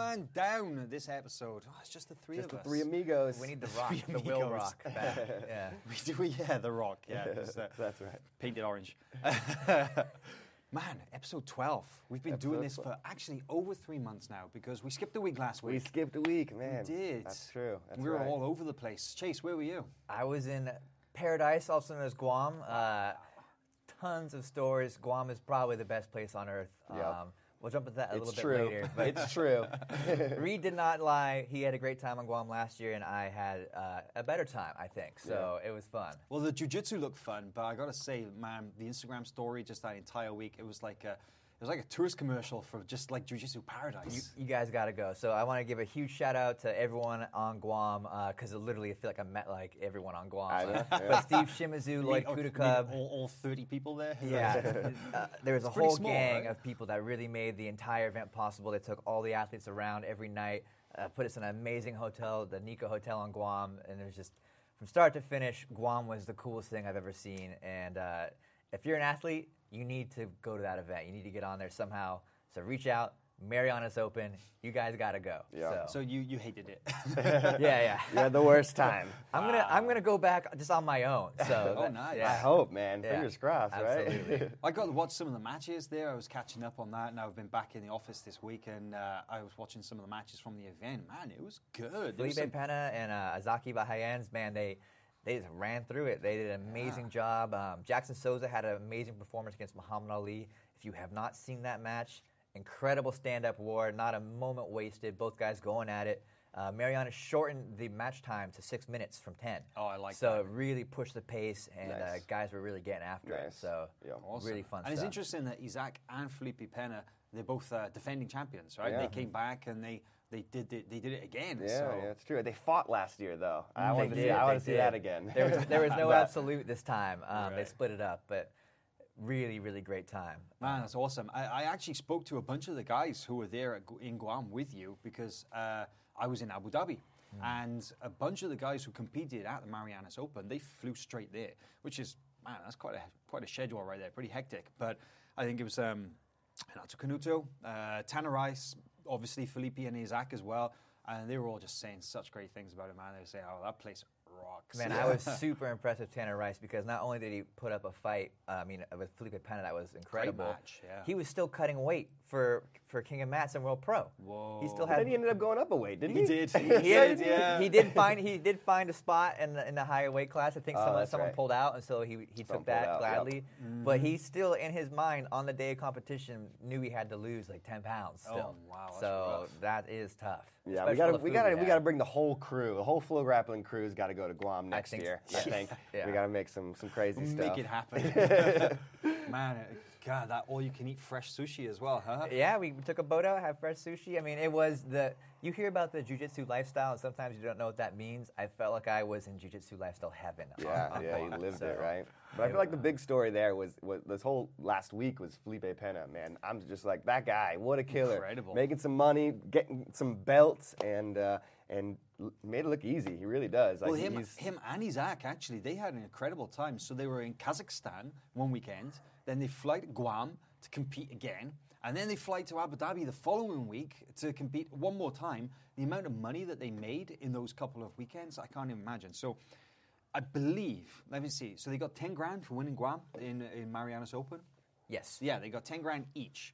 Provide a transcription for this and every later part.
Man down this episode. Oh, it's just the three Just of the us. three amigos. We need the rock, Three the Will. Rock back. Yeah. We do, yeah, The Rock. Yeah, just, uh, That's right. painted orange. Man, episode 12. We've been doing this 12. for actually over three months now because we skipped a week last week. We skipped a week, man. We did. That's true. That's we were right. all over the place. Chase, where were you? I was in Paradise, also known as Guam. Uh, tons of stories. Guam is probably the best place on earth. Yep. Um, we'll jump into that a It's little true. bit later. But it's true. Reed did not lie. He had a great time on Guam last year, and I had uh, a better time, I think. So it was fun. Well, the jujitsu looked fun, but I gotta say, man, the Instagram story just that entire week, it was like a, it was like a tourist commercial for just like jujitsu paradise. You guys got to go. So I want to give a huge shout out to everyone on Guam because literally I feel like I met like everyone on Guam. I know, Uh, yeah. But Steve Shimizu, You Lloyd mean- oh, you mean Kudakub, all, all 30 people there. Yeah, uh, there was a It's pretty whole small, gang right? of people that really made the entire event possible. They took all the athletes around every night, uh, put us in an amazing hotel, the Nikko Hotel on Guam, and it was just from start to finish. Guam was the coolest thing I've ever seen. And uh, if you're an athlete, you need to go to that event. You need to get on there somehow. So reach out. Mariana's open. You guys got to go. Yeah. So you you hated it. yeah, yeah. you had the worst time. I'm gonna I'm gonna go back just on my own. So Oh, that- nice. yeah. I hope, man. Yeah, Fingers crossed, absolutely. right? I got to watch some of the matches there. I was catching up on that. Now I've been back in the office this week, and uh, I was watching some of the matches from the event. Man, it was good. There was some- Pena and uh, Isaac Bahiense, man, they they just ran through it. They did an amazing job. Um, Jackson Souza had an amazing performance against Mahamed Aly. If you have not seen that match, incredible stand-up war, not a moment wasted. Both guys going at it. Uh, Mariana shortened the match time to six minutes from ten. Oh, I like so that. it really pushed the pace, and uh, guys were really getting after it. So Yeah. Awesome. really fun And stuff. it's interesting that Isaac and Felipe Pena, they're both uh, defending champions, right? Yeah. They came back and they they did it, they did it again. Yeah, so. yeah, it's true. They fought last year, though. I want to see. I want to see that again. There was, there was no But- absolute this time. Um, They split it up, but really, really great time. Man, that's awesome. I, I actually spoke to a bunch of the guys who were there at, in Guam with you because uh, I was in Abu Dhabi. And a bunch of the guys who competed at the Marianas Open, they flew straight there, which is, man, that's quite a, quite a schedule right there, pretty hectic. But I think it was um, Renato Canuto, uh, Tanner Rice, obviously Felipe and Isaac as well. And they were all just saying such great things about it, man. They saying, oh, that place rocks. Man, I was super impressed with Tanner Rice because not only did he put up a fight, uh, I mean, with Felipe Pena, that was incredible. match, yeah. He was still cutting weight for for King of Mats and World Pro. Whoa. He still But had. then he ended up going up a weight, didn't he? He did. he, He had- did, yeah. he did find he did find a spot in the, in the higher weight class. I think Oh, someone someone right. pulled out, and so he he Someone took that pulled out, yep. gladly. But he still, in his mind, on the day of competition, knew he had to lose like ten pounds. Oh, Still. wow, that's So rough. that is tough. Yeah, especially we gotta we gotta we gotta bring the whole crew, the whole FloGrappling crew's got to go to Guam next think- year. I think Yeah. we gotta make some some crazy Make stuff. Make it happen. Man, God, that all you can eat fresh sushi as well, huh? Yeah, we took a boat out, had fresh sushi. I mean, it was the you hear about the jujitsu lifestyle, and sometimes you don't know what that means. I felt like I was in jujitsu lifestyle heaven. on- Yeah, on yeah, you Guam, lived it, right? But I feel like the big story there was, was this whole last week was Felipe Pena, man. I'm just like that guy. What a killer! Incredible. Making some money, getting some belts, and uh, and made it look easy. He really does. Like Well, him, he's, him and Isaac actually, they had an incredible time. So they were in Kazakhstan one weekend, then they fly to Guam to compete again, and then they fly to Abu Dhabi the following week to compete one more time. The amount of money that they made in those couple of weekends, I can't even imagine. So I believe, let me see. So they got 10 grand for winning Guam in, in Marianas Open. Yes. Yeah, they got 10 grand each.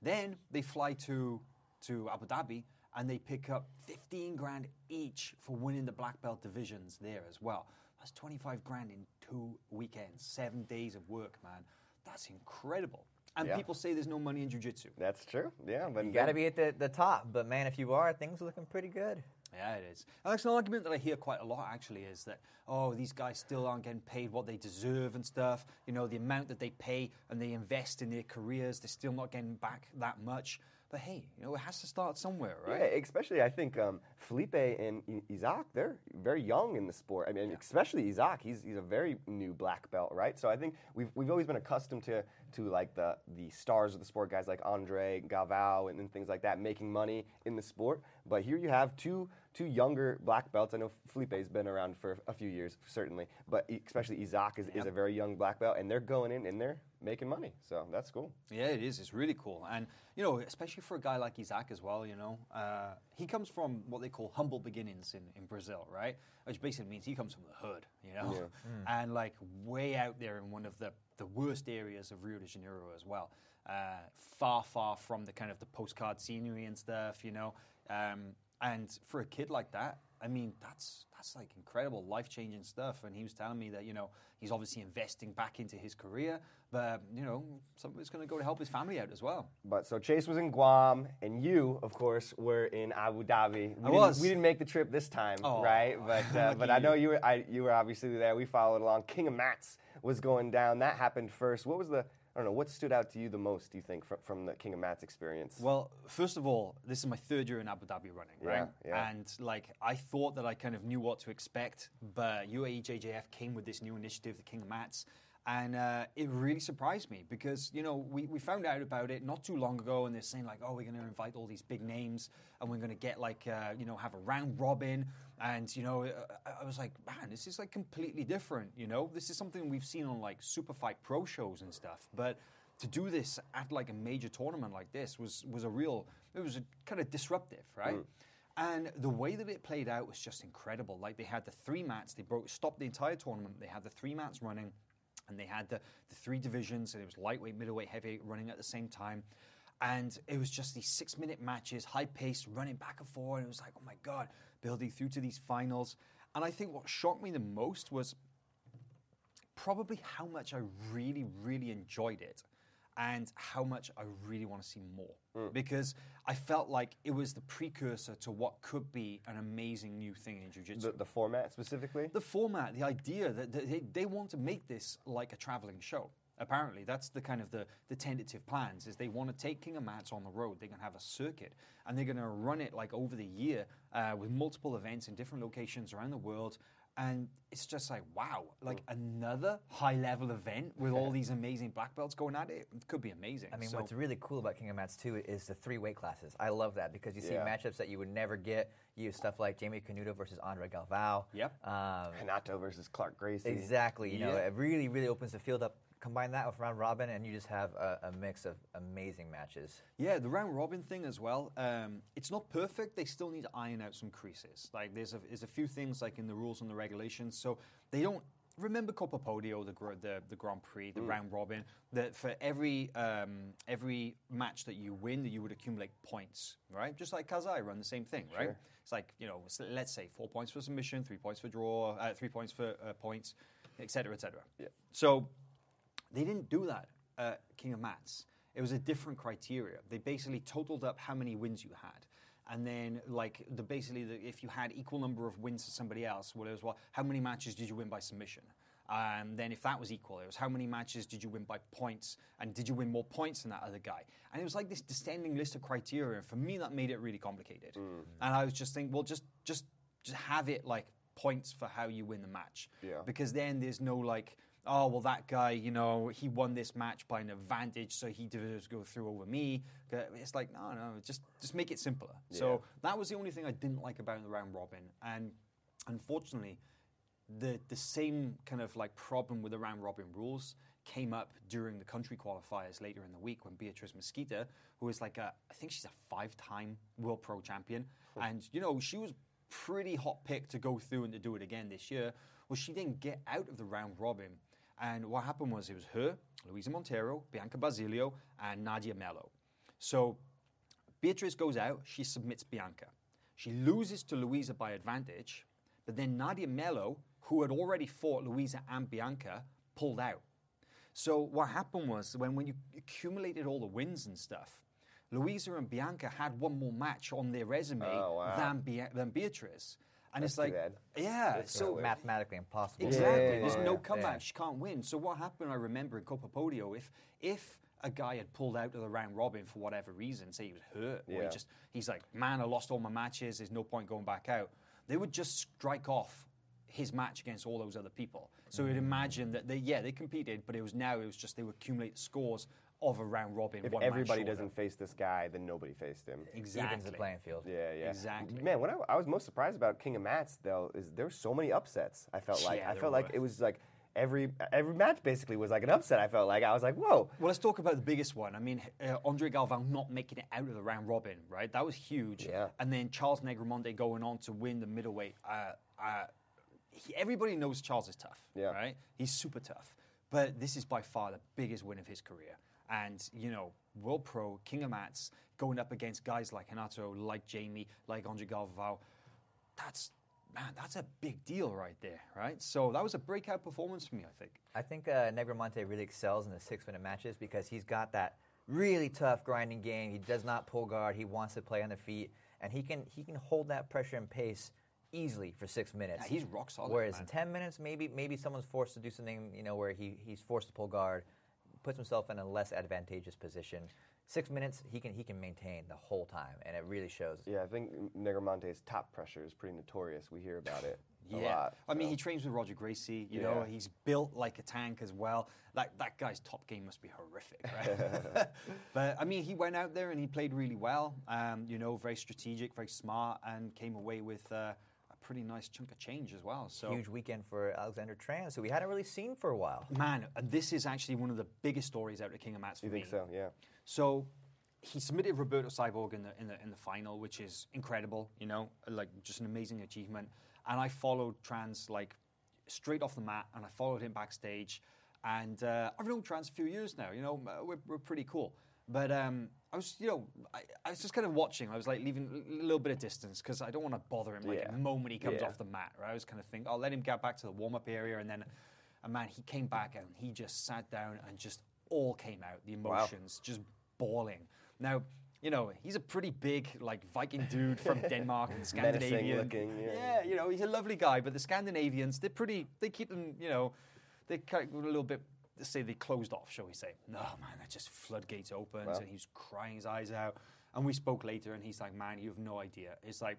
Then they fly to, to Abu Dhabi, and they pick up 15 grand each for winning the black belt divisions there as well. That's 25 grand in two weekends, seven days of work, man. That's incredible. And Yeah. people say there's no money in jiu-jitsu. That's true. Yeah, but You got to be at the, the top. But man, if you are, things are looking pretty good. Yeah, it is. And that's an argument that I hear quite a lot, actually, is that, oh, these guys still aren't getting paid what they deserve and stuff. You know, the amount that they pay and they invest in their careers, they're still not getting back that much. But hey, you know, it has to start somewhere, right? Yeah, especially I think um, Felipe and I- Isaac, they're very young in the sport. I mean, especially Isaac, he's, he's a very new black belt, right? So I think we've, we've always been accustomed to to like the the stars of the sport, guys like Andre Galvao and, and things like that, making money in the sport. But here you have two two younger black belts. I know Felipe's been around for a few years, certainly, but e- especially Isaac is, is a very young black belt, and they're going in and they're making money. So that's cool. Yeah, it is. It's really cool. And, you know, especially for a guy like Isaac as well, you know, uh, he comes from what they call humble beginnings in, in Brazil, right? Which basically means he comes from the hood, you know, and like way out there in one of the, the worst areas of Rio de Janeiro as well. Uh, far, far from the kind of the postcard scenery and stuff, you know. Um, and for a kid like that, I mean, that's that's like incredible, life changing stuff. And he was telling me that you know he's obviously investing back into his career, but you know some of it's going to go to help his family out as well. But so Chase was in Guam, and you, of course, were in Abu Dhabi. We I didn't, was. We didn't make the trip this time, Oh, right? But uh, but I know you were. I, you were obviously there. We followed along. King of Mats was going down. That happened first. What was the? I don't know. What stood out to you the most? Do you think from, from the King of Mats experience? Well, first of all, this is my third year in Abu Dhabi running, right? Yeah, yeah. And like I thought that I kind of knew what to expect, but UAE JJF came with this new initiative, the King of Mats, and uh, it really surprised me because you know we, we found out about it not too long ago, and they're saying like, oh, we're going to invite all these big names, and we're going to get like uh, you know have a round robin, and you know I, I was like, man, this is like completely different. You know, this is something we've seen on like super fight pro shows and stuff, but to do this at like a major tournament like this was was a real it was a kind of disruptive right? And the way that it played out was just incredible. Like they had the three mats they broke stopped the entire tournament. They had the three mats running and they had the, the three divisions and it was lightweight middleweight heavyweight running at the same time. And it was just these six minute matches high paced running back and forth and it was like oh my god building through to these finals. And i think what shocked me the most was probably how much I really, really enjoyed it and how much I really want to see more. Because I felt like it was the precursor to what could be an amazing new thing in Jiu Jitsu. the, the format specifically. The format, the idea that that they, they want to make this like a traveling show. Apparently, that's the kind of the, the tentative plans is they want to take King of Mats on the road. They're going to have a circuit and they're going to run it like over the year uh, with multiple events in different locations around the world. And it's just like wow, like another high level event with all these amazing black belts going at it. It could be amazing. I mean, So- what's really cool about King of Mats too is the three weight classes. I love that because you see Yeah. matchups that you would never get. You stuff like Jamie Canuto versus Andre Galvao. Yep. Um, Renato versus Clark Gracie. exactly. You know, Yeah. it really, really opens the field up. Combine that with round robin, and you just have a, a mix of amazing matches. Yeah, the round robin thing as well. Um, it's not perfect. They still need to iron out some creases. Like there's a, there's a few things like in the rules and the regulations. So they don't remember Copa Podio, the the, the Grand Prix, the round robin. That for every um, every match that you win, that you would accumulate points, right? Just like Kasai run the same thing, right? It's like you know, let's say four points for submission, three points for draw, uh, three points for uh, points, etc., etc. Yeah. So they didn't do that at King of Mats. It was a different criteria. They basically totaled up how many wins you had. And then, like, the basically, the, if you had equal number of wins to somebody else, well, it was well, how many matches did you win by submission? And then, if that was equal, it was how many matches did you win by points, and did you win more points than that other guy? And it was like this descending list of criteria. And for me, that made it really complicated. Mm. And I was just thinking, well, just just just have it like points for how you win the match. Yeah. Because then there's no like, oh well, that guy, you know, he won this match by an advantage, so he deserves to go through over me. It's like no, no, just just make it simpler. So that was the only thing I didn't like about the round robin, and unfortunately, the the same kind of like problem with the round robin rules came up during the country qualifiers later in the week when Beatriz Mesquita, who is like a, I think she's a five-time World Pro champion, and you know she was pretty hot pick to go through and to do it again this year. Well, she didn't get out of the round robin, and what happened was it was her, Luisa Monteiro, Bianca Basilio, and Nadia Mello. So Beatriz goes out, she submits Bianca. She loses to Louisa by advantage, but then Nadia Mello, who had already fought Louisa and Bianca, pulled out. So what happened was when, when you accumulated all the wins and stuff, Louisa and Bianca had one more match on their resume Oh, wow. than, than Beatriz. And That's it's like, bad. yeah, That's so kinda mathematically impossible. Exactly. Yeah, There's yeah, no comeback. Yeah. She can't win. So what happened? I remember in Copa Podio, if if a guy had pulled out of the round robin for whatever reason, say he was hurt, or he just he's like, man, I lost all my matches. There's no point going back out. They would just strike off his match against all those other people. So Mm. you'd imagine that they yeah they competed, but it was now it was just they would accumulate scores of a round robin. If one everybody shorter. doesn't face this guy, then nobody faced him. exactly Evens the playing field. Yeah, yeah. Exactly. Man, what I, I was most surprised about King of Mats though is there were so many upsets. I felt like Yeah, I there felt like it was like every every match basically was like an upset. I felt like I was like, whoa. Well, let's talk about the biggest one. I mean, uh, Andre Galvão not making it out of the round robin, right? That was huge. Yeah. And then Charles Negromonte going on to win the middleweight. Uh, uh, he, everybody knows Charles is tough, Yeah. right? He's super tough. But this is by far the biggest win of his career. And, you know, World Pro, King of Mats, going up against guys like Renato, like Jamie, like Andre Galvão, that's, man, that's a big deal right there, right? So that was a breakout performance for me, I think. I think uh, Negromonte really excels in the six-minute matches because he's got that really tough grinding game. He does not pull guard. He wants to play on the feet, and he can he can hold that pressure and pace easily for six minutes. Yeah, he's rock solid, Whereas man. in ten minutes, maybe maybe someone's forced to do something, you know, where he, he's forced to pull guard, puts himself in a less advantageous position. Six minutes, he can he can maintain the whole time, and it really shows. Yeah, I think Negromonte's top pressure is pretty notorious. We hear about it a Yeah, lot. I mean, he trains with Roger Gracie. You know, he's built like a tank as well. That that guy's top game must be horrific, right? but I mean, he went out there and he played really well. Um, you know, very strategic, very smart, and came away with uh, a pretty nice chunk of change as well. So. Huge weekend for Alexander Trans, who we hadn't really seen for a while. Man, uh, this is actually one of the biggest stories out of King of Mats for you think me. so? Yeah. So he submitted Roberto Cyborg in the, in the in the final, which is incredible. You know, like just an amazing achievement. And I followed Trans like straight off the mat, and I followed him backstage. And uh, I've known Trans a few years now. You know, uh, we're, we're pretty cool. But um, I was, you know, I, I was just kind of watching. I was like leaving a little bit of distance because I don't want to bother him like Yeah. the moment he comes Yeah. off the mat. Right? I was kind of think I'll let him get back to the warm up area, and then, and man, he came back and he just sat down and just all came out. The emotions, just bawling. Now, you know, he's a pretty big, like Viking dude from Denmark and Scandinavian. looking, yeah. yeah, you know, he's a lovely guy. But the Scandinavians, they're pretty. They keep them, you know, they kind of a little bit. Let's say they closed off, shall we say? No, man, that just floodgates opens, Wow. and he's crying his eyes out. And we spoke later, and he's like, "Man, you have no idea." It's like,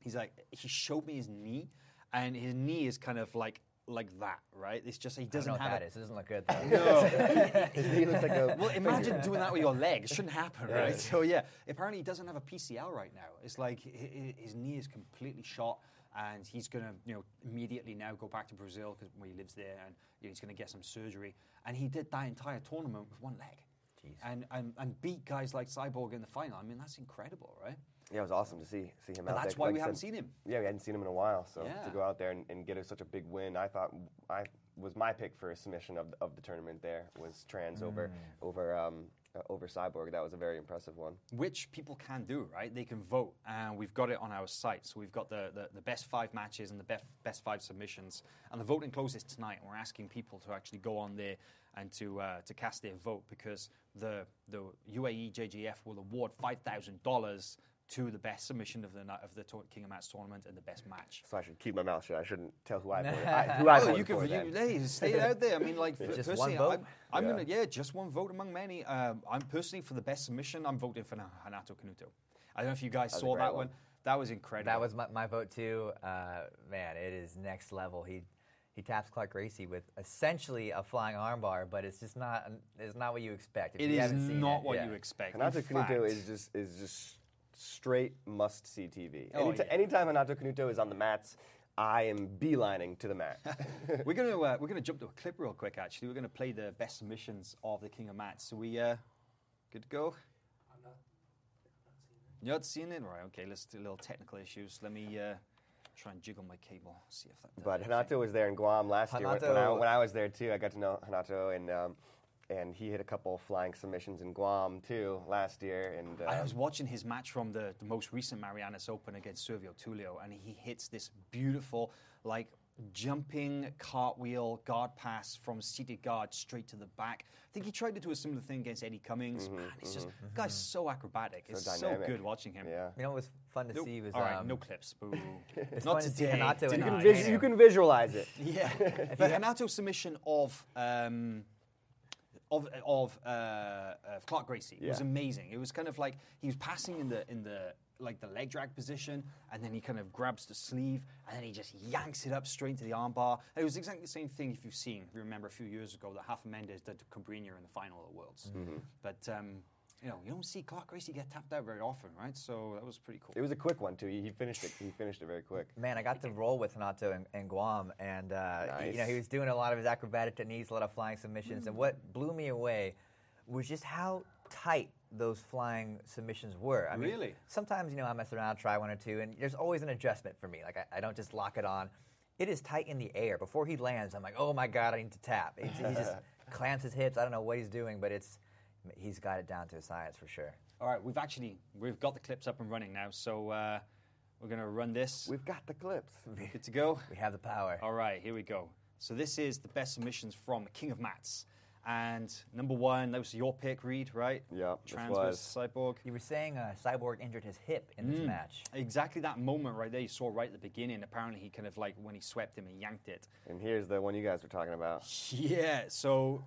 he's like, he showed me his knee, and his knee is kind of like like that, right? It's just he I don't doesn't know what have that a- is. It doesn't look good. Though. His knee looks like a. well, imagine doing that with your leg. It shouldn't happen, right? So yeah, apparently he doesn't have a PCL right now. It's like hi- hi- his knee is completely shot, and he's gonna, you know, immediately now go back to Brazil because he lives there, and you know, he's gonna get some surgery. And he did that entire tournament with one leg, Jeez. and, and and beat guys like Cyborg in the final. I mean, that's incredible, right? Yeah, it was awesome to see see him But out that's there. why Like we haven't said- seen him. Yeah, we hadn't seen him in a while, so Yeah. to go out there and, and get a, such a big win, I thought I was my pick for a submission of the, of the tournament. There was Trans over Mm. over um, uh, over Cyborg. That was a very impressive one. which people can do, right? They can vote, and we've got it on our site. So we've got the, the, the best five matches and the best, best five submissions, and the voting closes tonight. And we're asking people to actually go on there and to uh, to cast their vote because the the UAE JJF will award five thousand dollars to the best submission of the ni- of the tour- King of Mats tournament and the best match. So I should keep my mouth shut. I shouldn't tell who I voted. I, who I Oh, you can for you, hey, stay out there. I mean, like Just personally, one vote? I'm, I'm Yeah. gonna yeah, just one vote among many. Um, I'm personally for the best submission. I'm voting for Renato Canuto. I don't know if you guys That's saw that one. one. That was incredible. That was my, my vote too. Uh, man, it is next level. He he taps Clark Gracie with essentially a flying armbar, but it's just not it's not what you expect. If It you is haven't it, what yeah. you expect. Renato Canuto is just is just straight must see TV. Oh, Anyti- yeah. Anytime Renato Canuto is on the mats, I am beelining to the mat. we're gonna uh, we're gonna jump to a clip real quick. Actually, we're gonna play the best submissions of the King of Mats. So we uh, good to go. You're not seeing it, right? Okay, let's do a little technical issues. Let me uh, try and jiggle my cable. See if that. does But anything. Renato was there in Guam last year when, when, I, when I was there too. I got to know Renato, and um, and he hit a couple flying submissions in Guam too last year. And uh, I was watching his match from the, the most recent Marianas Open against Servio Tullio, and he hits this beautiful, like, jumping cartwheel guard pass from seated guard straight to the back. I think he tried to do a similar thing against Eddie Cummings. Man, he's just guy's so acrobatic. it's so good watching him. yeah. You know what was fun to Nope. see was All right, um, no clips. Boo. it's Not fun to see today. Renato and You can, vis- you can visualize it. Yeah, the Renato submission of um, of of, uh, of Clark Gracie was amazing. It was kind of like he was passing in the in the like the leg drag position, and then he kind of grabs the sleeve, and then he just yanks it up straight to the armbar. It was exactly the same thing if you've seen. if You remember a few years ago that Rafa Mendes did to Cabrinha in the final of the Worlds, but. Um, you know, you don't see Clark Gracie get tapped out very often, right? So that was pretty cool. It was a quick one too. He, he finished it. He finished it very quick. Man, I got to roll with Renato in, in Guam, and uh, y- you know he was doing a lot of his acrobatic techniques, a lot of flying submissions, and what blew me away was just how tight those flying submissions were. I mean, Really? Sometimes you know I mess around, try one or two, and there's always an adjustment for me. Like I, I don't just lock it on. It is tight in the air. Before he lands, I'm like, oh my god, I need to tap. He, he just clamps his hips. I don't know what he's doing, but it's he's got it down to a science for sure. All right, we've actually we've got the clips up and running now, so uh, we're gonna run this. We've got the clips. Good to go. We have the power. All right, here we go. So this is the best submissions from King of Mats, and number one that was your pick, Reed, right? Yep, this Trans was. versus Cyborg. You were saying uh, Cyborg injured his hip in this Mm. match. Exactly that moment right there you saw right at the beginning. Apparently, he kind of like when he swept him and yanked it. And here's the one you guys were talking about. Yeah, so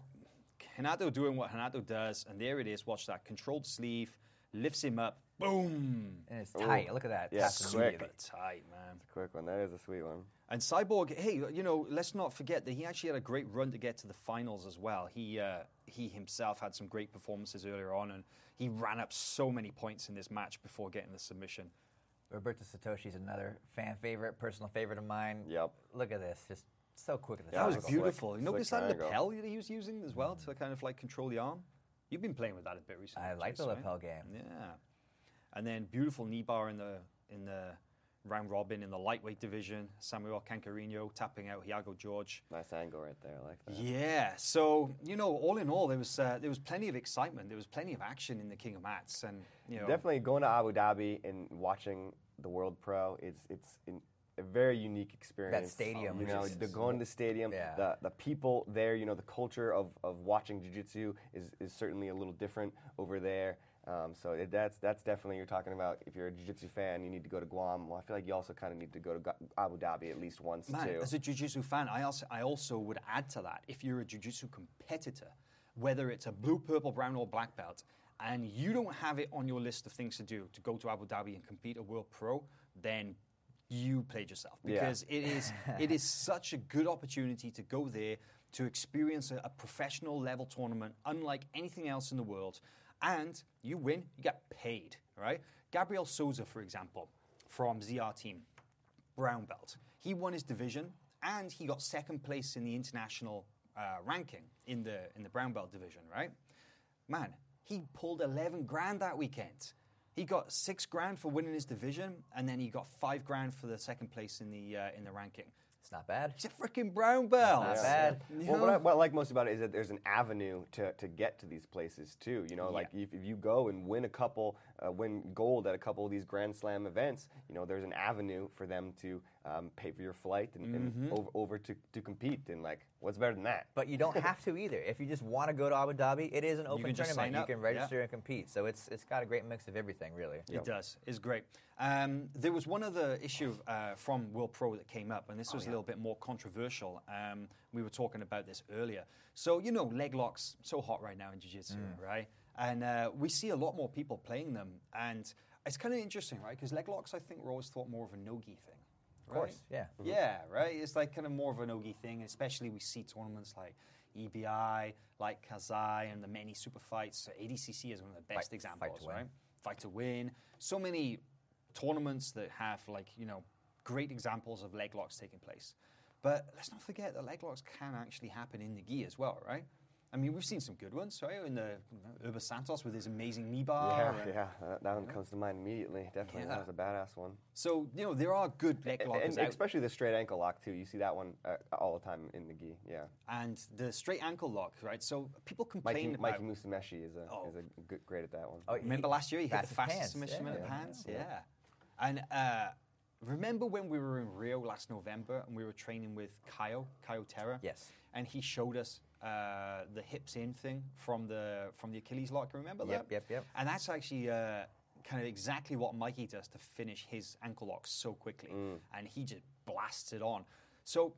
Renato doing what Renato does, and there it is. Watch that controlled sleeve, lifts him up, boom. And it's tight. Look at that. Yeah, tap quick. immediately. Super tight, man. Quick one. That is a sweet one. And Cyborg, hey, you know, let's not forget that he actually had a great run to get to the finals as well. He uh, he himself had some great performances earlier on, and he ran up so many points in this match before getting the submission. Roberto Satoshi's another fan favorite, personal favorite of mine. Yep. Look at this. Just so quick at the Yeah, That was Slick- beautiful. You notice slick that triangle. lapel that he was using as well to kind of like control the arm. You've been playing with that a bit recently. I like the Chase, right? lapel game. Yeah, and then beautiful knee bar in the in the round robin in the lightweight division. Samuel Cancarino tapping out Iago George. Nice angle right there. I like that. Yeah, so you know, all in all, there was uh, there was plenty of excitement. There was plenty of action in the King of Mats, and you know, Definitely going to Abu Dhabi and watching the World Pro. It's it's in, a very unique experience. That stadium you know, just- the going to the stadium, Yeah. the the people there. You know, the culture of, of watching jiu-jitsu is, is certainly a little different over there. Um, so it, that's that's definitely you're talking about. If you're a jiu-jitsu fan, you need to go to Guam. Well, I feel like you also kind of need to go to Abu Dhabi at least once Man, too. as a jiu-jitsu fan, I also, I also would add to that, if you're a jiu-jitsu competitor, whether it's a blue, purple, brown, or black belt, and you don't have it on your list of things to do to go to Abu Dhabi and compete at World Pro, then you played yourself Yeah. because it is it is such a good opportunity to go there to experience a, a professional level tournament unlike anything else in the world, and you win, you get paid, right? Gabriel Souza, for example, from ZR Team, brown belt. He won his division and he got second place in the international uh, ranking in the in the brown belt division. Right, man, he pulled eleven grand that weekend. He got six grand for winning his division, and then he got five grand for the second place in the uh, in the ranking. It's not bad. He's a freaking brown belt. Not bad. You Well, what I, what I like most about it is that there's an avenue to, to get to these places too. You know, like if, if you go and win a couple, uh, win gold at a couple of these Grand Slam events, you know, there's an avenue for them to um, pay for your flight and, Mm-hmm. and over, over to, to compete. And like, what's better than that? But you don't have to either. If you just want to go to Abu Dhabi, it is an open can tournament. You up, can yeah. register and compete. So it's it's got a great mix of everything, really. It does. It's great. Um, there was one other issue uh, from World Pro that came up, and this was a little bit more controversial. Um, we were talking about this earlier. So, you know, leg locks, so hot right now in Jiu Jitsu, right? And uh, we see a lot more people playing them. And it's kind of interesting, right? Because leg locks, I think, were always thought more of a no gi thing. Of course, yeah. Yeah, right. It's like kind of more of an Ogi thing, especially we see tournaments like EBI, like Kasai, and the many super fights. So ADCC is one of the best Fight- fight examples, win. right? Fight to win. So many tournaments that have like you know great examples of leg locks taking place. But let's not forget that leg locks can actually happen in the gi as well, right? I mean, we've seen some good ones, right? In the Uber Santos with his amazing knee bar. Yeah, and- yeah, that, that one comes to mind immediately. Definitely, Yeah. that was a badass one. So you know there are good leg And, lockers and out especially the straight ankle lock too. You see that one uh, all the time in the gi. Yeah, and the straight ankle lock, right? So people Mikey, complain about. Mikey Musumeci is a Oh. is a good, great at that one. Oh, Remember last year he had the Fastest fastest pants, submission yeah. in Yeah. pants? Yeah. And uh, remember when we were in Rio last November and we were training with Caio, Caio Terra? Yes. And he showed us uh, the hips in thing from the from the Achilles lock. Remember Yep, that? yep, yep. And that's actually uh, kind of exactly what Mikey does to finish his ankle lock so quickly. And he just blasts it on. So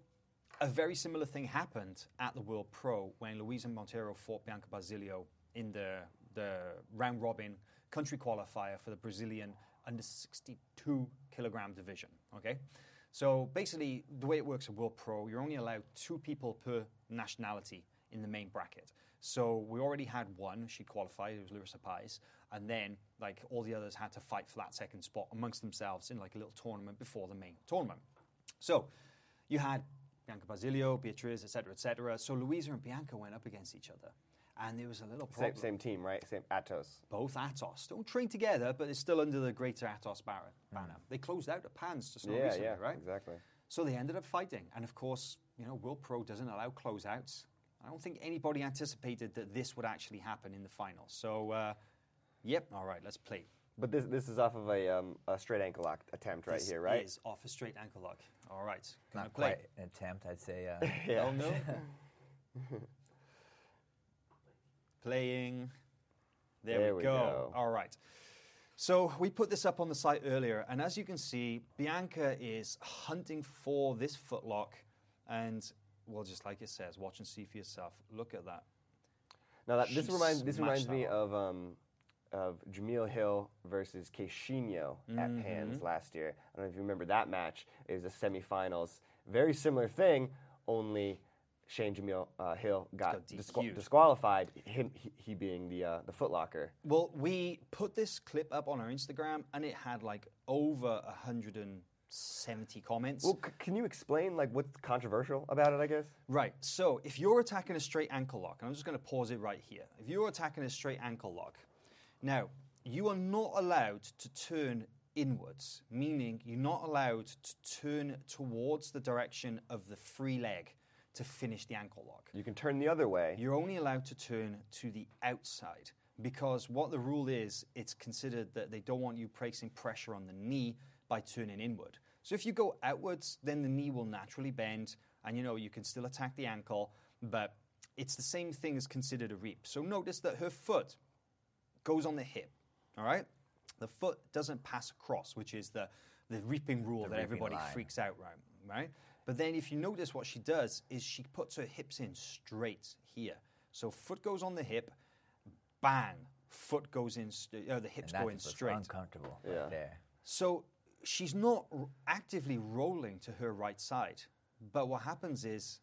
a very similar thing happened at the World Pro when Luisa Monteiro fought Bianca Basilio in the, the round robin country qualifier for the Brazilian under 62 kilogram division. Okay? So basically, the way it works at World Pro, you're only allowed two people per nationality in the main bracket. So we already had one, she qualified, it was Larissa Paes, and then like all the others had to fight for that second spot amongst themselves in like a little tournament before the main tournament. So you had Bianca Basilio, Beatriz, etc., etc. So Louisa and Bianca went up against each other, and there was a little problem. Same, same team, right? Same Atos. Both Atos don't train together, but they're still under the Greater Atos banner. Mm. banner. They closed out the pans just Yeah, recently, yeah, right? exactly. So they ended up fighting, and of course, you know, World Pro doesn't allow closeouts. I don't think anybody anticipated that this would actually happen in the final. So, uh, yep, all right, let's play. But this this is off of a, um, a straight ankle lock attempt right This here, right? is off a straight ankle lock. All right, gonna Not play. quite an attempt, I'd say. Uh, Yeah. No. Playing. There, There we, we go. go. All right. So we put this up on the site earlier, and as you can see, Bianca is hunting for this footlock, and well, just like it says, watch and see for yourself. Look at that. Now that, this reminds this reminds me of um, of Jameel Hill versus Queixinho at Mm-hmm. Pans last year. I don't know if you remember that match. It was a semifinals. Very similar thing, only Shane Jameel uh, Hill got, got disqual- disqualified. Him he, he being the uh, the footlocker. Well, we put this clip up on our Instagram, and it had like over 170 comments. Well, c- can you explain like what's controversial about it? I guess. Right. So if you're attacking a straight ankle lock, and I'm just going to pause it right here. If you're attacking a straight ankle lock, now you are not allowed to turn inwards, meaning you're not allowed to turn towards the direction of the free leg to finish the ankle lock. You can turn the other way. You're only allowed to turn to the outside because what the rule is, it's considered that they don't want you placing pressure on the knee by turning inward. So if you go outwards, then the knee will naturally bend, and you know you can still attack the ankle, but it's the same thing as considered a reap. So notice that her foot goes on the hip. All right, the foot doesn't pass across, which is the the reaping rule that reaping everybody line. freaks out right, right? But then if you notice what she does is she puts her hips in straight here. So foot goes on the hip, bang, foot goes in, st- uh, the hips and go in straight. uncomfortable Yeah. right there. So she's not actively rolling to her right side. But what happens is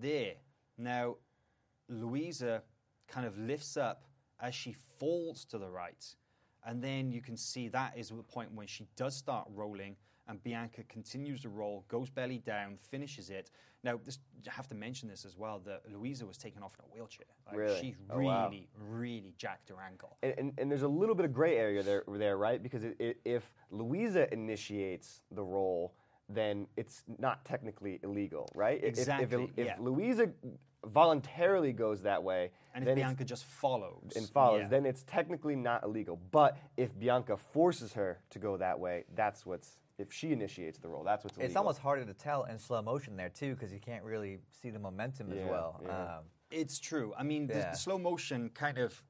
there. Now, Louisa kind of lifts up as she falls to the right. And then you can see that is the point when she does start rolling and Bianca continues the roll, goes belly down, finishes it. Now, this, I have to mention this as well that Louisa was taken off in a wheelchair. Like, Really? She Oh, really, wow. really jacked her ankle. And, and, and there's a little bit of gray area there, there right? Because it, it, if Louisa initiates the roll, then it's not technically illegal, right? If- If, Exactly, if, if yeah. Louisa voluntarily goes that way, And if Bianca just follows. and follows, yeah. then it's technically not illegal. But if Bianca forces her to go that way, that's what's if she initiates the roll, that's what's illegal. It's almost harder to tell in slow motion there too, because you can't really see the momentum as well. yeah. Um, It's true. I mean, the, Yeah. the slow motion kind of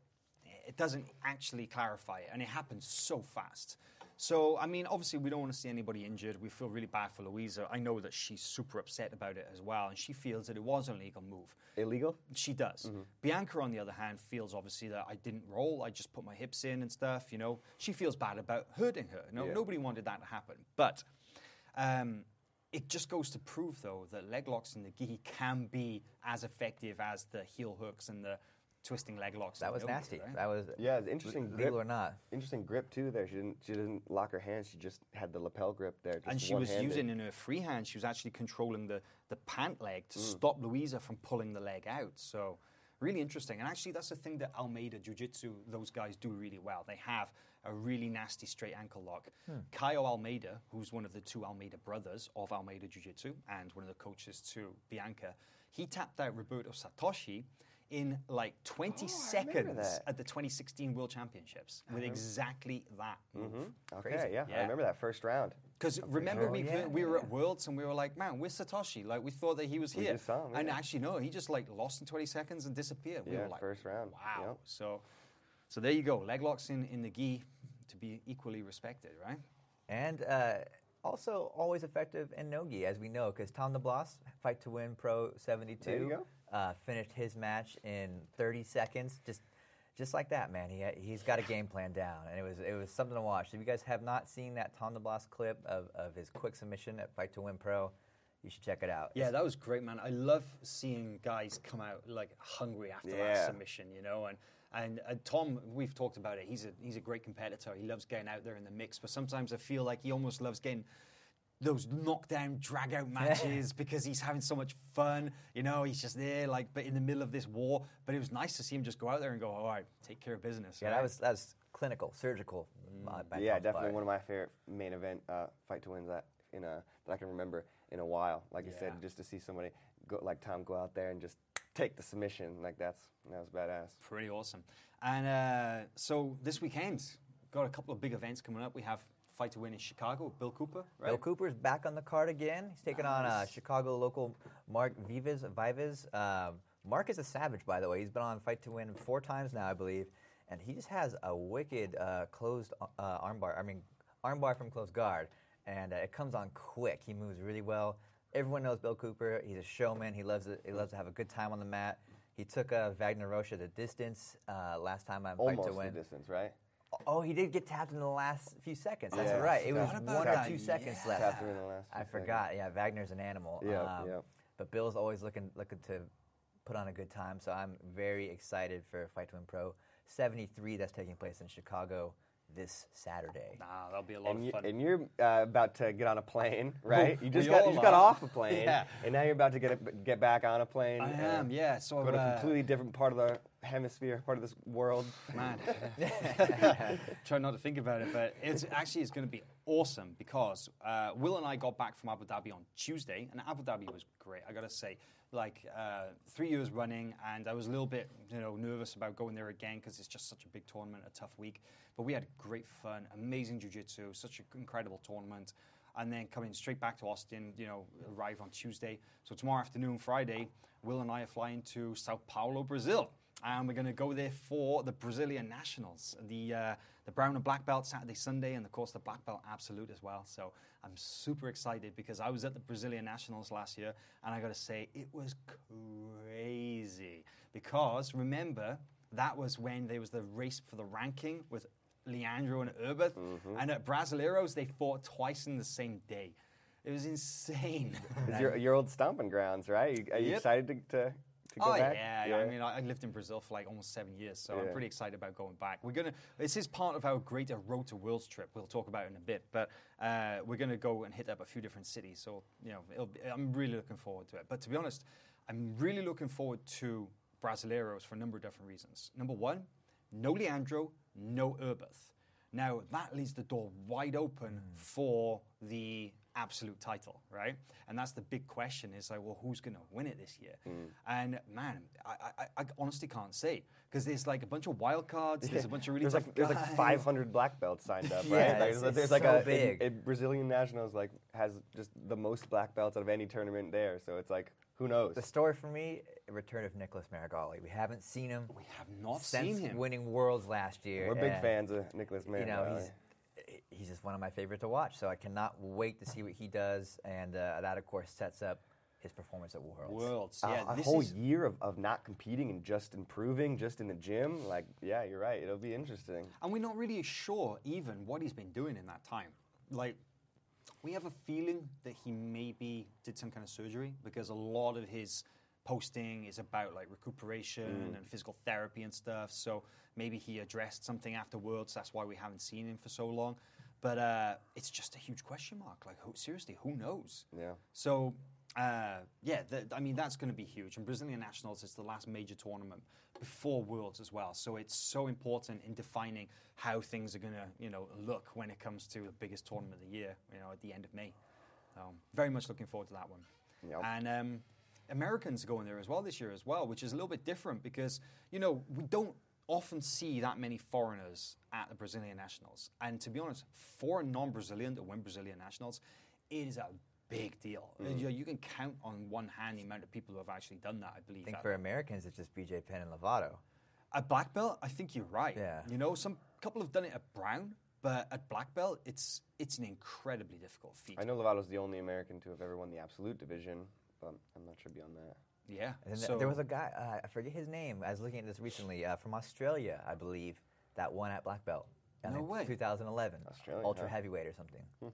it doesn't actually clarify it, and it happens so fast. So, I mean, obviously, we don't want to see anybody injured. We feel really bad for Louisa. I know that she's super upset about it as well, and she feels that it was an illegal move. illegal. She does. Mm-hmm. Bianca, on the other hand, feels obviously that I didn't roll. I just put my hips in and stuff. You know, she feels bad about hurting her. No, Yeah. nobody wanted that to happen. But um, it just goes to prove, though, that leg locks in the gi can be as effective as the heel hooks and the twisting leg locks. that was the nasty. right? That was Yeah, it's interesting le- grip. or not. Interesting grip too. There, she didn't. She didn't lock her hands. She just had the lapel grip there. Just and she was one-handed. using in her free hand, she was actually controlling the, the pant leg Mm. to stop Louisa from pulling the leg out. So, really interesting. And actually, that's the thing that Almeida Jiu Jitsu, those guys do really well. They have a really nasty straight ankle lock. Caio Almeida, who's one of the two Almeida brothers of Almeida Jiu Jitsu and one of the coaches to Bianca, he tapped out Roberto Satoshi in like 20 Oh, seconds at the 2016 World Championships with exactly that move. Okay, Crazy. yeah, I remember that first round. Because remember, we, yeah, we were at Worlds and we were like, man, where's Satoshi? Like, we thought that he was We here. just saw him, And actually, no, he just like lost in 20 seconds and disappeared. We Yeah, were like, first round. Wow. Yep. So, so there you go. Leg locks in, in the gi to be equally respected, right? And uh, also always effective in Nogi, as we know, because Tom DeBlass, Fight to Win Pro 72, There you go. Uh, finished his match in 30 seconds, just just like that, man. He he's got a game plan down, and it was it was something to watch. If you guys have not seen that Tom DeBlass clip of, of his quick submission at Fight to Win Pro, you should check it out. Yeah, that was great, man. I love seeing guys come out like hungry after that submission, you know. And, and and Tom, we've talked about it. He's a he's a great competitor. He loves getting out there in the mix, but sometimes I feel like he almost loves getting those knockdown, drag out matches because he's having so much fun. You know, he's just there, like, but in the middle of this war. But it was nice to see him just go out there and go, all right, take care of business. Yeah, right? that was that was clinical, surgical. uh, yeah, definitely part. one of my favorite main event uh, fight to wins that in a that I can remember in a while. Like you said, just to see somebody go like Tom go out there and just take the submission, like that's that was badass. Pretty awesome. And uh, so this weekend, got a couple of big events coming up. We have Fight to Win in Chicago, Bill Cooper, right? Bill Cooper's back on the card again. He's taking on uh, Chicago local Mark Vivas. Vivas. Um, Mark is a savage, by the way. He's been on Fight to Win four times now, I believe, and he just has a wicked uh, closed uh, armbar. I mean, armbar from closed guard, and uh, it comes on quick. He moves really well. Everyone knows Bill Cooper. He's a showman. He loves it. He loves to have a good time on the mat. He took uh, Wagner Rocha the distance uh, last time on Fight Almost to the Win. distance, right? Oh, he did get tapped in the last few seconds. That's Yeah, right. It was one or that. two seconds Yeah. left. Tapped him in the last I few forgot. Yeah, Wagner's an animal. Yep, Um, yep. But Bill's always looking looking to put on a good time. So I'm very excited for Fight to Win Pro 73 that's taking place in Chicago this Saturday. Nah, that'll be a lot And, of you, fun. and you're uh, about to get on a plane, right? you just got you just got off a plane, Yeah. and now you're about to get a, get back on a plane. I and am, yeah. So go to a uh, completely different part of the hemisphere, part of this world. man. Try not to think about it, but it's actually it's going to be awesome because uh, Will and I got back from Abu Dhabi on Tuesday, and Abu Dhabi was great. I got to say, like uh, three years running, and I was a little bit you know nervous about going there again because it's just such a big tournament, a tough week. But we had great fun, amazing jiu-jitsu, such an incredible tournament. And then coming straight back to Austin, you know, arrive on Tuesday. So tomorrow afternoon, Friday, Will and I are flying to Sao Paulo, Brazil and we're going to go there for the Brazilian Nationals, the uh, the brown and black belt Saturday, Sunday, and of course the black belt absolute as well. So I'm super excited because I was at the Brazilian Nationals last year, and I got to say it was crazy because remember that was when there was the race for the ranking with Leandro and Erberth, and at Brasileiros they fought twice in the same day. It was insane. It's your, your old stomping grounds, right? Are you Yep. excited to, to, to go oh back? yeah, I mean, I I lived in Brazil for like almost seven years, so I'm pretty excited about going back. We're gonna. This is part of our greater Road to Worlds trip. We'll talk about in a bit, but uh, we're gonna go and hit up a few different cities. So you know, it'll be, I'm really looking forward to it. But to be honest, I'm really looking forward to Brasileiros for a number of different reasons. Number one, no Leandro, no Erberth. Now that leaves the door wide open for the absolute title, right? And that's the big question: is like, well, who's going to win it this year? Mm. And man, I, I, I honestly can't say because there's like a bunch of wild cards. There's a bunch of really there's tough like there's like 500 black belts signed up, right? it's- Like, it's there's like so a, a- big. a Brazilian nationals like has just the most black belts out of any tournament there. So it's like who knows? The story for me, return of Nicholas Meregali. We haven't seen him We have not since seen him. winning Worlds last year. We're big fans of Nicholas You know, he's way. He's just one of my favorite to watch. So I cannot wait to see what he does, and uh, that of course sets up his performance at Worlds. Worlds, A- yeah. a this whole is, year of, of not competing and just improving, just in the gym. Like, yeah, you're right. It'll be interesting. And we're not really sure even what he's been doing in that time. Like, we have a feeling that he maybe did some kind of surgery because a lot of his posting is about like recuperation and physical therapy and stuff. So maybe he addressed something afterwards. That's why we haven't seen him for so long. But uh, it's just a huge question mark. Like, who, seriously, who knows? Yeah. So uh, yeah, th- I mean that's going to be huge. And Brazilian Nationals is the last major tournament before Worlds as well, so it's so important in defining how things are going to, you know, look when it comes to the biggest tournament of the year, you know, at the end of May. So very much looking forward to that one. Yep. And um, Americans are going there as well this year as well, which is a little bit different because you know we don't often see that many foreigners at the Brazilian Nationals. And to be honest, for a non-Brazilian to win Brazilian Nationals, it is a big deal. Mm. You, know, you can count on one hand the amount of people who have actually done that. I believe. I think at- for Americans, it's just BJ Penn and Lovato. at black belt, I think you're right. Yeah. You know, some couple have done it at brown, but at black belt, it's it's an incredibly difficult feat. I know Lovato's the only American to have ever won the absolute division, but I'm not sure beyond that. Yeah. And so, there was a guy, uh, I forget his name. I was looking at this recently uh, from Australia, I believe, that won at black belt. I No way. 2011. Australia, Ultra huh? heavyweight or something. What?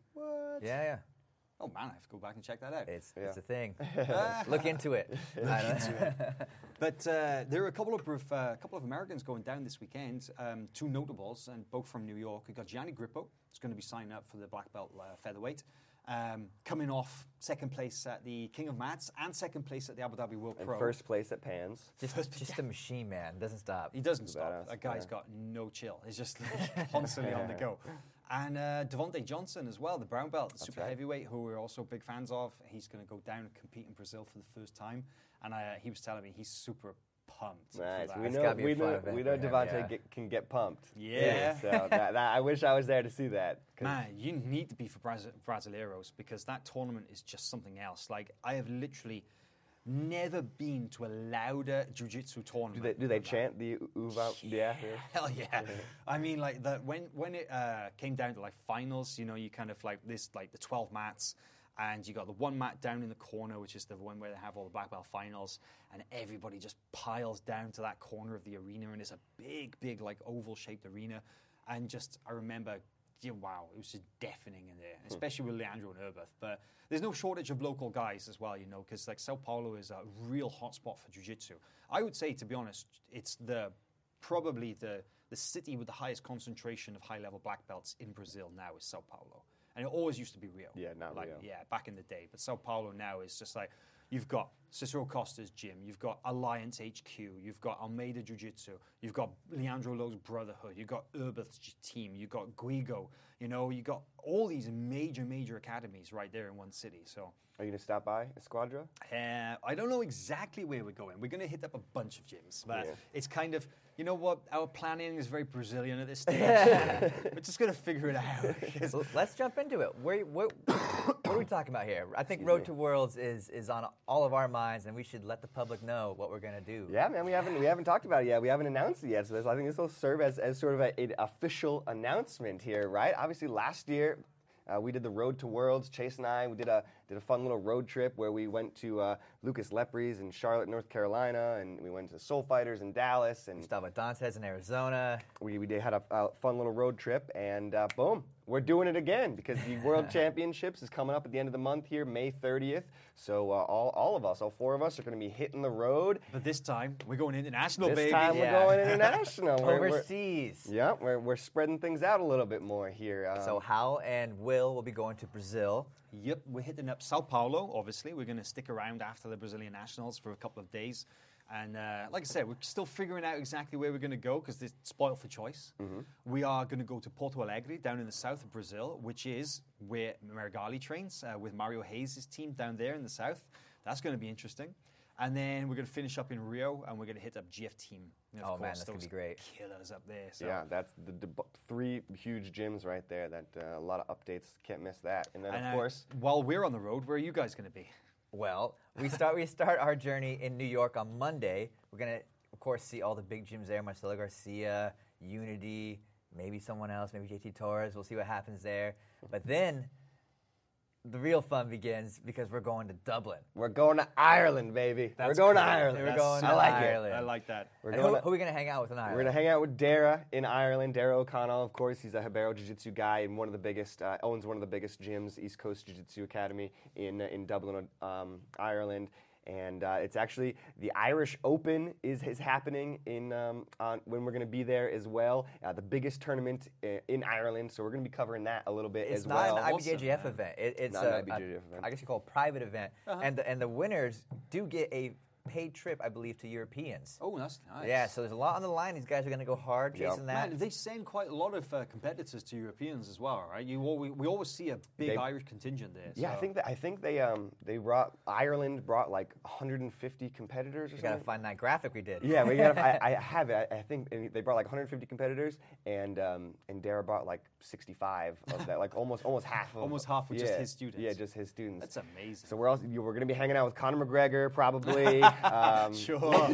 Yeah, yeah. Oh man, I have to go back and check that out. It's Yeah. it's a thing. Look into it. I don't- But uh, there are a couple of proof, uh, couple of Americans going down this weekend. Um, two notables, and both from New York. We got Gianni Grippo, who's going to be signing up for the black belt uh, featherweight, um, coming off second place at the King of Mats and second place at the Abu Dhabi World And Pro. first place at Pans. just just a machine, man. Doesn't stop. He doesn't He's stop. badass, That guy's yeah. got no chill. He's just constantly on the go. And uh, Devontae Johnson as well, the brown belt, the super right. heavyweight, who we're also big fans of. He's going to go down and compete in Brazil for the first time. And uh, he was telling me he's super pumped. for Nice. We know gotta be a we know event we know Devontae yeah. get, can get pumped. Yeah. so that, that, I wish I was there to see that. 'cause Man, you need to be for Braz- Brasileiros because that tournament is just something else. Like, I have literally never been to a louder jiu-jitsu tournament. Do they do they chant the u- uva? Yeah. yeah. Hell yeah! I mean, like the when when it uh, came down to like finals, you know, you kind of like this like the twelve mats, and you got the one mat down in the corner, which is the one where they have all the black belt finals, and everybody just piles down to that corner of the arena, and it's a big, big like oval shaped arena, and just I remember. Yeah, wow, it was just deafening in there, hmm. especially with Leandro and Erberth. But there's no shortage of local guys as well, you know, because like Sao Paulo is a real hotspot for jiu-jitsu. I would say, to be honest, it's the probably the, the city with the highest concentration of high level black belts in Brazil now is Sao Paulo. And it always used to be real. Yeah, not like, Rio. Yeah, back in the day. But Sao Paulo now is just like you've got Cicero Costa's gym, you've got Alliance HQ, you've got Almeida Jiu Jitsu, you've got Leandro Lo's Brotherhood, you've got Erberth's team, you've got Guigo, you know, you've got all these major, major academies right there in one city. So Are you gonna stop by Esquadra? uh, I don't know exactly where we're going. We're going to hit up a bunch of gyms, but Yeah. it's kind of, you know what? Our planning is very Brazilian at this stage. we're just going to figure it out. Let's jump into it. Where, what, what are we talking about here? I think Road to Worlds is is on all of our minds, and we should let the public know what we're gonna do. Yeah, man, we haven't we haven't talked about it yet. We haven't announced it yet, so this, I think this will serve as, as sort of a, an official announcement here, right? Obviously, last year uh, we did the Road to Worlds. Chase and I we did a did a fun little road trip where we went to uh, Lucas Lepri's in Charlotte, North Carolina, and we went to Soul Fighters in Dallas, and Gustavo Dantas in Arizona. we, we had a, a fun little road trip, and uh, boom, we're doing it again because the World Championships is coming up at the end of the month here, May 30th. So uh, all, all of us, all four of us, are going to be hitting the road. but this time, we're going international, baby. This baby. time Yeah. we're going international. We're- we're- Overseas. yeah, we're, we're spreading things out a little bit more here. Um, So Hal and Will will be going to Brazil. Yep, we're hitting up Sao Paulo, obviously. We're going to stick around after the Brazilian Nationals for a couple of days. And uh, like I said, we're still figuring out exactly where we're going to go because it's spoiled for choice. We are going to go to Porto Alegre down in the south of Brazil, which is where Meregali trains uh, with Mario Reis' team down there in the south. That's going to be interesting. And then we're going to finish up in Rio and we're going to hit up GF Team. Oh, man, course, that's gonna be great. Killers up there. So. yeah, that's the, the three huge gyms right there. That uh, a lot of updates. Can't miss that. And then And, of uh, course, while we're on the road, where are you guys going to be? Well, we start we start our journey in New York on Monday. We're gonna, of course, see all the big gyms there: Marcelo Garcia, Unity, maybe someone else, maybe JT Torres. We'll see what happens there. But then, the real fun begins because we're going to Dublin. we're going to Ireland, baby. we're That's going to. Ireland. We're going so to I like Ireland. it. I like that. We're And going who, to- who are we gonna hang out with in Ireland? We're gonna hang out with Dara in Ireland. Darragh O'Conaill, of course, he's a Ribeiro Jiu-Jitsu guy and one of the biggest, uh, owns one of the biggest gyms, East Coast Jiu-Jitsu Academy in uh, in Dublin, um, Ireland. And uh, it's actually the Irish Open is, is happening in um, on, when we're going to be there as well. Uh, the biggest tournament i- in Ireland, so we're going to be covering that a little bit It's as not well. an Awesome, IBJJF man. event. It, it's Not an a, IBJJF a- event. I guess you call it a private event, and the, and the winners do get a paid trip, I believe, to Europeans. Oh, that's nice. Yeah, so there's a lot on the line. These guys are going to go hard Yep. chasing that. Man, they send quite a lot of uh, competitors to Europeans as well, right? You always, we always see a big They- Irish contingent there. Yeah, I think that I think they um they brought Ireland brought like 150 competitors or you got to something. find that graphic we did. Yeah, we got. I, I have it. I, I think they brought like 150 competitors, and um, and Dara brought like 65 of that, like almost almost half of Almost half were just his students. Yeah, just his students. That's amazing. So we're also we're going to be hanging out with Conor McGregor probably. um, sure. Look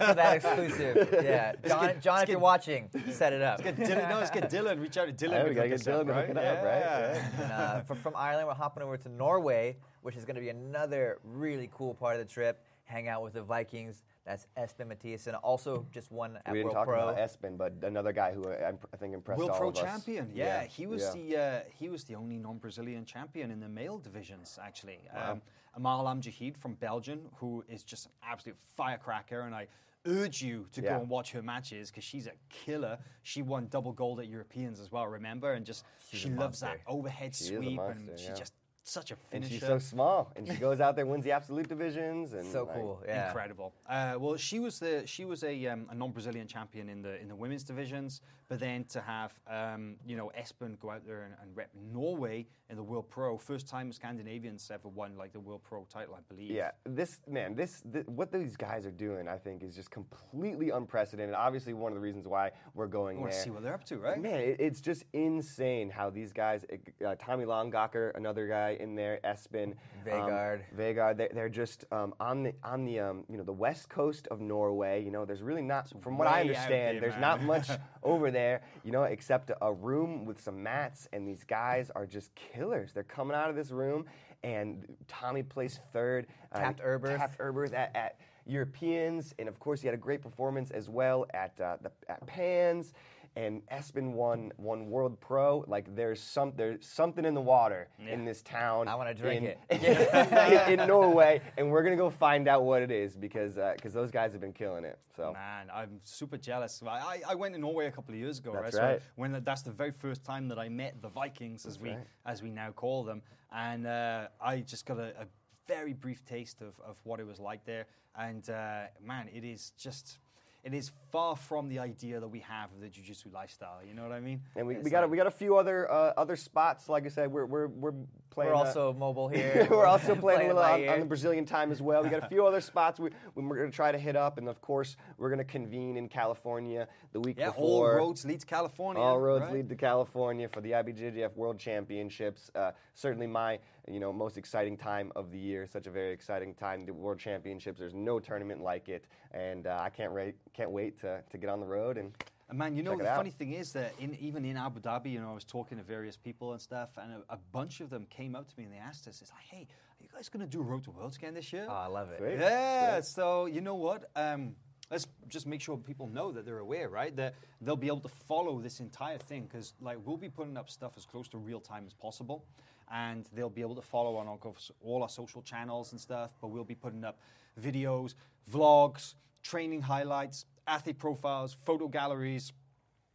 for that exclusive. Yeah, John, get- John, let's if you're watching, set it up. Get Dylan, no, let's get Dylan. Reach out to Dylan. Yeah, we to gotta get us up, Dylan to hook it up, right? Yeah. Yeah. And, uh, from, from Ireland, we're hopping over to Norway, which is going to be another really cool part of the trip. Hang out with the Vikings. That's Espen Mathiesen, also just one at we didn't World talk Pro. about Espen, but another guy who I, I think impressed World all Pro of us. champion. Yeah, he was yeah. the uh, he was the only non-Brazilian champion in the male divisions actually. Um, Amal Amjahid from Belgium, who is just an absolute firecracker, and I urge you to Yeah. go and watch her matches because she's a killer. She won double gold at Europeans as well. Remember, and just She's she a loves that overhead She sweep, monster, and she's yeah. just such a finisher. And she's so small, and she goes out there, wins the absolute divisions, and so like, cool. Yeah. Incredible. Uh, well, she was the she was a, um, a non-Brazilian champion in the in the women's divisions, but then to have um, you know Espen go out there and, and rep Norway in the World Pro, first time Scandinavians ever won like the World Pro title, I believe. Yeah, this man, this, th- what these guys are doing, I think, is just completely unprecedented. Obviously, one of the reasons why we're going there. to see what they're up to, right? Man, it, it's just insane how these guys, uh, Tommy Langaker, another guy in there, Espen, Vegard. um, Vegard, they, they're just um, on the on the um, you know the west coast of Norway. You know, there's really not, from what I understand, there, there's man. not much over there. There, you know, except a room with some mats, and these guys are just killers. They're coming out of this room, and Tommy placed third. uh, Tapped Erberth. Tapped Erberth at, at Europeans, and of course he had a great performance as well at uh, the at Pans. And Espen won won World Pro. Like there's some there's something in the water in this town. I wanna drink in, it. in, in Norway, and we're gonna go find out what it is because because those guys have been killing it. So Man, I'm super jealous. I, I went to Norway a couple of years ago, That's right? right. So when that's the very first time that I met the Vikings, as we right. as we now call them, and uh, I just got a, a very brief taste of, of what it was like there. And uh, man, it is just. It is far from the idea that we have of the jiu-jitsu lifestyle. You know what I mean? and we, we got like- we got a few other uh, other spots. Like I said, we're we're we're playing. We're uh, also mobile here. we're also playing a little on, on the Brazilian time as well. We got a few other spots we, we we're going to try to hit up, and of course we're going to convene in California the week Yeah, all before. roads lead to California. All roads right? lead to California for the IBJJF World Championships. Uh, certainly my you know most exciting time of the year. Such a very exciting time. The World Championships. There's no tournament like it, and uh, I can't wait can't wait to, to get on the road and. And man, you know the out. funny thing is that in, even in Abu Dhabi, you know, I was talking to various people and stuff, and a, a bunch of them came up to me and they asked us, "It's like, hey, are you guys going to do Road to Worlds again this year?" Oh, I love it. Sweet. Yeah. So you know what? Um, let's just make sure people know that they're aware, right? That they'll be able to follow this entire thing because, like, we'll be putting up stuff as close to real time as possible, and they'll be able to follow on our, all our social channels and stuff. But we'll be putting up videos, vlogs, training highlights, athlete profiles, photo galleries.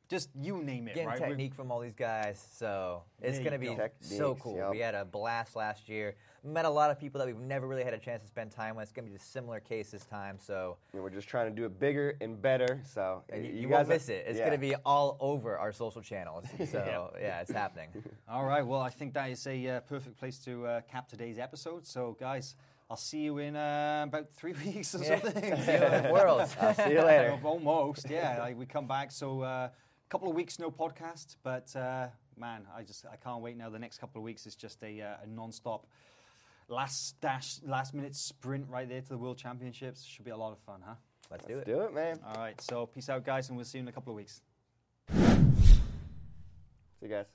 Just you name it, Getting right? We're- technique from all these guys, so it's going to you be go. so cool. yep. We had a blast last year. Met a lot of people that we've never really had a chance to spend time with. It's going to be a similar case this time, so you know, we're just trying to do it bigger and better. So and you, you you guys won't are- miss it. It's yeah. going to be all over our social channels. So yeah, it's happening. All right. Well, I think that is a uh, perfect place to uh, cap today's episode. So, guys, I'll see you in uh, about three weeks or Yeah. something. See you in the world. See you later. Almost, yeah. Like we come back. So, a couple of weeks, no podcast. But uh, man, I just I can't wait now. The next couple of weeks is just a, uh, a non-stop last dash, last minute sprint right there to the World Championships. Should be a lot of fun, huh? Let's do Let's it. do it, man. All right. So, peace out, guys, and we'll see you in a couple of weeks. See you guys.